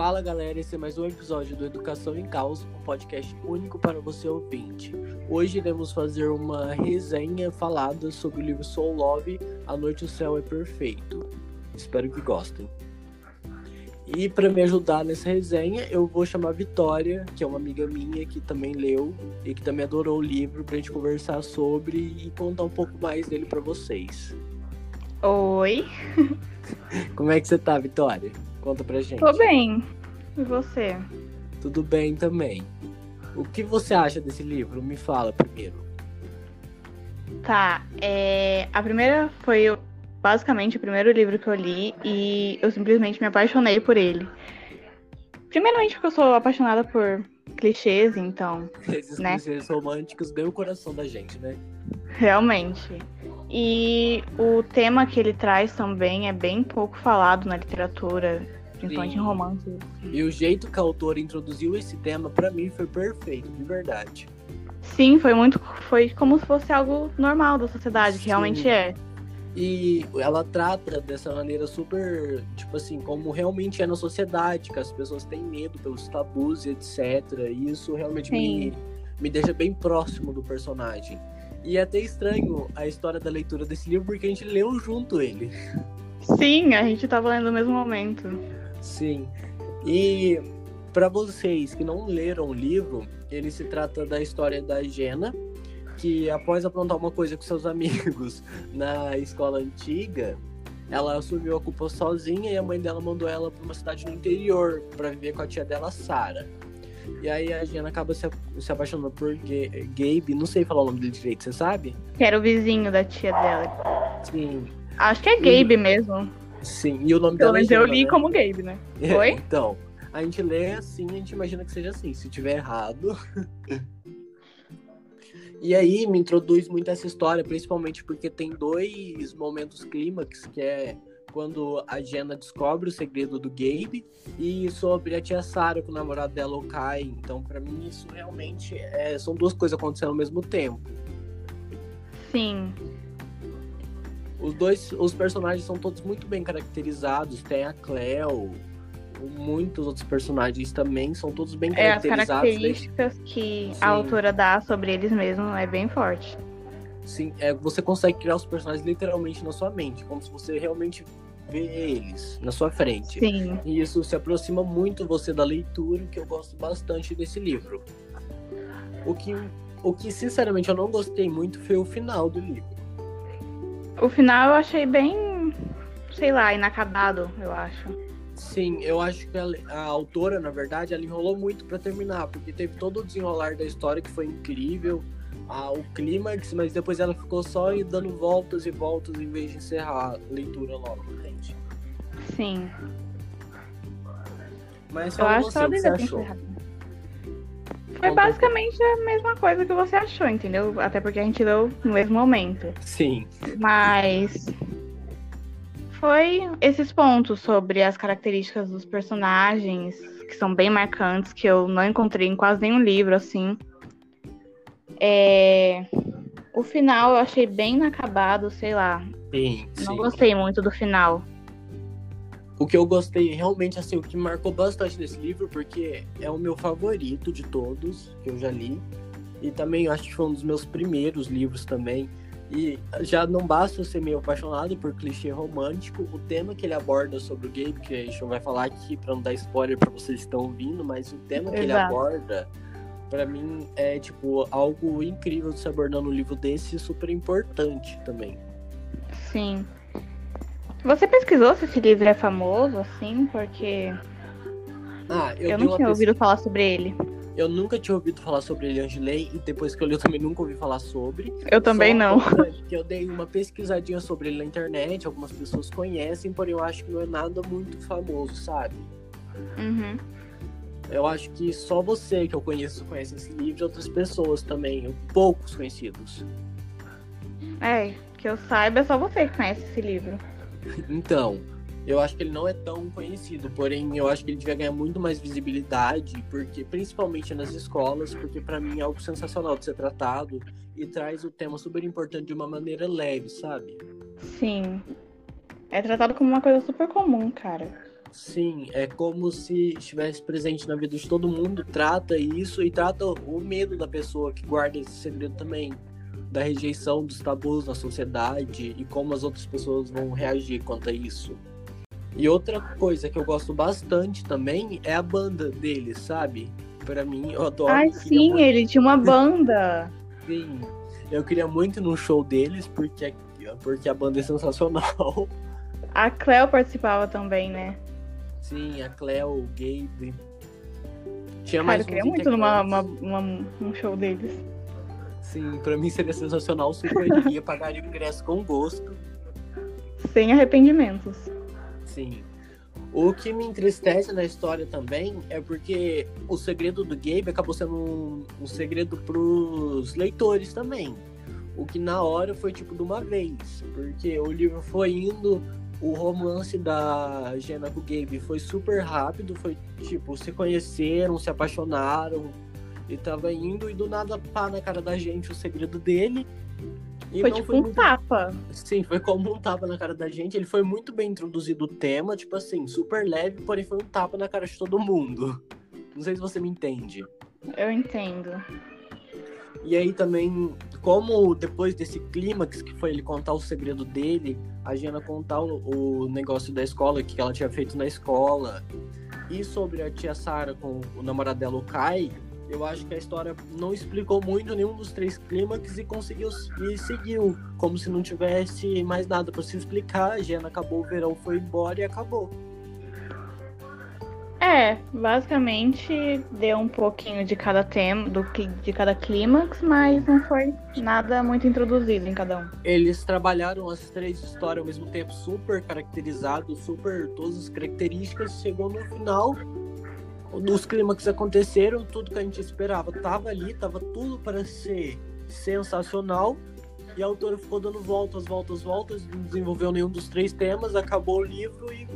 Fala galera, esse é mais um episódio do Educação em Caos, um podcast único para você ouvinte. Hoje iremos fazer uma resenha falada sobre o livro Soul Love, A Noite o Céu é Perfeito. Espero que gostem. E para me ajudar nessa resenha, eu vou chamar a Vitória, que é uma amiga minha que também leu e que também adorou o livro, para a gente conversar sobre e contar um pouco mais dele para vocês. Oi. Como é que você tá, Vitória? Conta pra gente. Tô bem. E você? Tudo bem também. O que você acha desse livro? Me fala primeiro. Tá, é... a primeira foi basicamente o primeiro livro que eu li e eu simplesmente me apaixonei por ele. Primeiramente porque eu sou apaixonada por clichês, então. Esses né? clichês românticos ganham o coração da gente, né? Realmente. E o tema que ele traz também é bem pouco falado na literatura, principalmente Sim. em romances. E o jeito que a autora introduziu esse tema, pra mim, foi perfeito, de verdade. Sim, foi muito. Foi como se fosse algo normal da sociedade, que realmente é. E ela trata dessa maneira super, tipo assim, como realmente é na sociedade, que as pessoas têm medo pelos tabus e etc. E isso realmente me, me deixa bem próximo do personagem. E é até estranho a história da leitura desse livro, porque a gente leu junto ele. Sim, a gente tava lendo no mesmo momento. Sim. E para vocês que não leram o livro, ele se trata da história da Jena, que após aprontar uma coisa com seus amigos na escola antiga, ela assumiu a culpa sozinha e a mãe dela mandou ela para uma cidade no interior para viver com a tia dela, Sara. E aí a Jena acaba se, se apaixonando por Ga- Gabe, não sei falar o nome dele direito, você sabe? Que era o vizinho da tia dela. Sim, Acho que é Gabe mesmo. sim. E o nome Pelo dela é menos eu li né? como Gabe, né? Oi? Então, a gente lê assim, a gente imagina que seja assim. Se tiver errado. e aí me introduz muito essa história, principalmente porque tem dois momentos clímax, que é quando a Jenna descobre o segredo do Gabe e sobre a tia Sarah com o namorado dela, o Kai. Então, pra mim, isso realmente é- são duas coisas acontecendo ao mesmo tempo. Sim. Os dois, os personagens são todos muito bem caracterizados. Tem a Cleo, muitos outros personagens também são todos bem É, as caracterizados. né? características que Sim. a autora dá sobre eles mesmos é bem forte. Sim, é, você consegue criar os personagens literalmente na sua mente, como se você realmente vê eles na sua frente. Sim. E isso se aproxima muito você da leitura, que eu gosto bastante desse livro. O que, o que sinceramente eu não gostei muito foi o final do livro. O final eu achei bem, sei lá, inacabado, eu acho. Sim, eu acho que a, a autora, na verdade, ela enrolou muito pra terminar, porque teve todo o desenrolar da história que foi incrível, o clímax, mas depois ela ficou só dando voltas e voltas em vez de encerrar a leitura logo, gente. Sim. Mas Eu acho que você, ela devia ter achou? encerrado. Foi basicamente a mesma coisa que você achou, entendeu? Até porque a gente leu no mesmo momento. Sim, Mas foi esses pontos sobre as características dos personagens que são bem marcantes, que eu não encontrei em quase nenhum livro, assim. É, O final eu achei bem inacabado, sei lá. sim, Não sim. gostei muito do final. O que eu gostei, realmente, assim, o que marcou bastante desse livro, porque é o meu favorito de todos que eu já li. E também acho que foi um dos meus primeiros livros também. E já não basta eu ser meio apaixonado por clichê romântico, o tema que ele aborda sobre o Gabe, que a gente não vai falar aqui pra não dar spoiler pra vocês que estão ouvindo, mas o tema que ele aborda, pra mim, é, tipo, algo incrível de se abordar num livro desse e super importante também. Sim. Você pesquisou se esse livro é famoso, assim? Porque Ah, eu, eu, não tinha pesquisa- ouvido falar sobre ele. Eu nunca tinha ouvido falar sobre ele antes de ler, e depois que eu li eu também nunca ouvi falar sobre. Eu também Só não. Que eu dei uma pesquisadinha sobre ele na internet, algumas pessoas conhecem, porém eu acho que não é nada muito famoso, sabe? Uhum. Eu acho que só você que eu conheço conhece esse livro e outras pessoas também, poucos conhecidos. É, que eu saiba, é só você que conhece esse livro. Então, eu acho que ele não é tão conhecido, porém eu acho que ele devia ganhar muito mais visibilidade, porque principalmente nas escolas, porque pra mim é algo sensacional de ser tratado e traz o tema super importante de uma maneira leve, sabe? Sim. É tratado como uma coisa super comum, cara. Sim, é como se estivesse presente na vida de todo mundo, trata isso e trata o medo da pessoa que guarda esse segredo também, da rejeição dos tabus na sociedade e como as outras pessoas vão reagir quanto a isso. E outra coisa que eu gosto bastante também é a banda dele, sabe? Para mim, eu adoro. Ai, sim, muito... ele tinha uma banda. sim, eu queria muito no show deles porque, porque a banda é sensacional. A Cleo participava também, né? Sim, a Cleo, o Gabe. Tinha Cara, mais eu queria muito numa, uma, uma, um show deles. Sim, pra mim seria sensacional, super iria, pagaria o ingresso com gosto. Sem arrependimentos. Sim. O que me entristece na história também é porque o segredo do Gabe acabou sendo um, um segredo pros leitores também. O que na hora foi tipo de uma vez, porque o livro foi indo, o romance da Jenna com o Gabe foi super rápido, foi tipo, se conheceram, se apaixonaram, e tava indo, e do nada pá na cara da gente o segredo dele. E foi tipo foi um muito... tapa. Sim, foi como um tapa na cara da gente. Ele foi muito bem introduzido o tema, tipo assim, super leve, porém foi um tapa na cara de todo mundo. Não sei se você me entende. Eu entendo. E aí também, como depois desse clímax que foi ele contar o segredo dele, a Giana contar o, o negócio da escola, que ela tinha feito na escola, e sobre a tia Sara com o namorado dela, o Kai, eu acho que a história não explicou muito nenhum dos três clímax e conseguiu e seguiu, como se não tivesse mais nada para se explicar. A Giana acabou o verão, foi embora e acabou. É, basicamente deu um pouquinho de cada tema, do de cada clímax, mas não foi nada muito introduzido em cada um. Eles trabalharam as três histórias ao mesmo tempo, super caracterizado, super todas as características. Chegou no final, os clímax aconteceram, tudo que a gente esperava tava ali, tava tudo para ser sensacional. E a autora ficou dando voltas, voltas, voltas, não desenvolveu nenhum dos três temas, acabou o livro e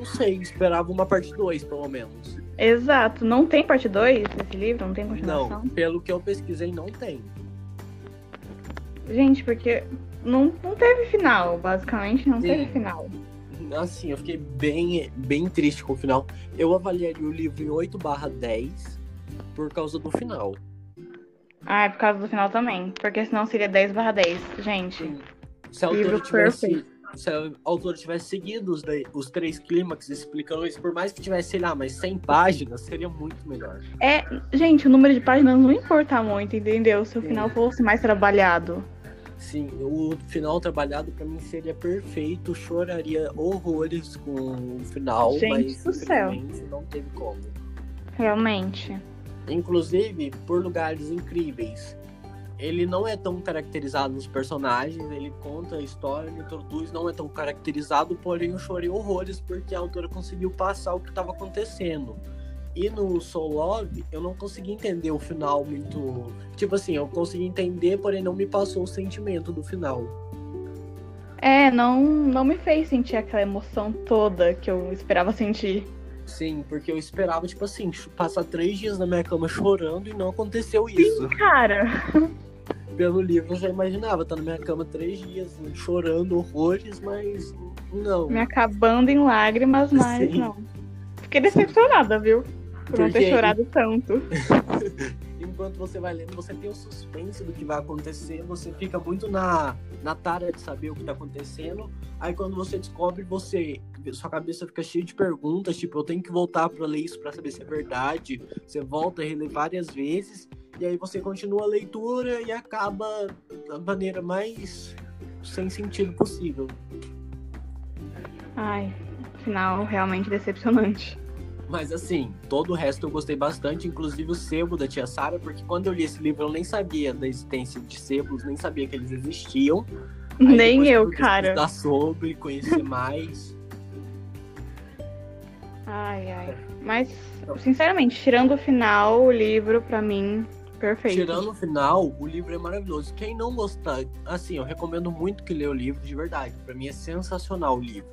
não sei, esperava uma parte 2, pelo menos. Exato. Não tem parte 2 desse livro? Não tem continuação? Não, pelo que eu pesquisei, não tem. Gente, porque não, não teve final, basicamente não Sim. teve final. Assim, eu fiquei bem, bem triste com o final. Eu avaliaria o livro em 8 barra 10 por causa do final. Ah, é por causa do final também. Porque senão seria 10 barra 10. Gente, Sim. Se a autora tivesse perfeito se a autora tivesse seguido os, os três clímax explicando isso, por mais que tivesse, sei lá, mais 100 páginas, seria muito melhor. É, gente, o número de páginas não importa muito, entendeu? Se o Sim. final fosse mais trabalhado. Sim, o final trabalhado para mim seria perfeito, choraria horrores com o final, gente mas do céu. não teve como. Realmente. Inclusive, por lugares incríveis ele não é tão caracterizado nos personagens, ele conta a história, ele introduz, não é tão caracterizado, porém eu chorei horrores porque a autora conseguiu passar o que estava acontecendo. E no Soul Love, eu não consegui entender o final muito. Tipo assim, eu consegui entender, porém não me passou o sentimento do final. É, não, não me fez sentir aquela emoção toda que eu esperava sentir. Sim, porque eu esperava, tipo assim, passar três dias na minha cama chorando e não aconteceu isso. Sim, cara. Pelo livro eu já imaginava, tá na minha cama três dias, chorando horrores, mas não. Me acabando em lágrimas, mas Sim. não. Fiquei decepcionada, viu? Por Porque... não ter chorado tanto. Enquanto você vai lendo, você tem o suspense do que vai acontecer, você fica muito na, na tara de saber o que tá acontecendo. Aí quando você descobre, você. Sua cabeça fica cheia de perguntas, tipo, eu tenho que voltar para ler isso para saber se é verdade. Você volta a reler várias vezes. E aí você continua a leitura e acaba da maneira mais sem sentido possível. Ai, final realmente decepcionante. Mas assim, todo o resto eu gostei bastante, inclusive o sebo da tia Sara, porque quando eu li esse livro eu nem sabia da existência de sebos, nem sabia que eles existiam. Aí nem eu, cara. Estudar sobre, conhecer mais. Ai, ai. Mas, sinceramente, tirando o final, o livro, para mim, Perfeito. Tirando o final, o livro é maravilhoso. Quem não gostar, assim, eu recomendo muito que lê o livro de verdade. Para mim é sensacional o livro.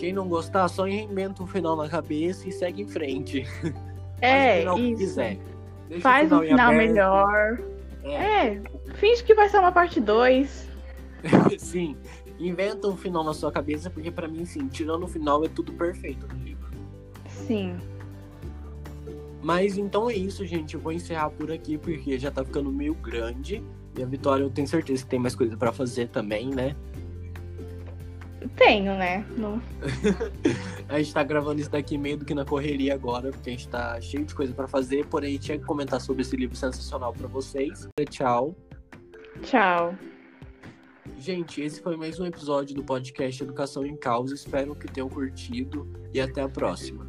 Quem não gostar, só inventa o final na cabeça e segue em frente. É, Faz isso. quiser. Deixa Faz um final melhor. É. é, finge que vai ser uma parte 2. sim, inventa um final na sua cabeça, porque para mim, sim, tirando o final é tudo perfeito no livro. Sim. Mas então é isso, gente. Eu vou encerrar por aqui porque já tá ficando meio grande. E a Vitória, eu tenho certeza que tem mais coisa para fazer também, né? Tenho, né? Não... a gente tá gravando isso daqui meio do que na correria agora, porque a gente tá cheio de coisa para fazer, porém tinha que comentar sobre esse livro sensacional para vocês. Tchau. Tchau. Gente, esse foi mais um episódio do podcast Educação em Causa. Espero que tenham curtido e até a próxima.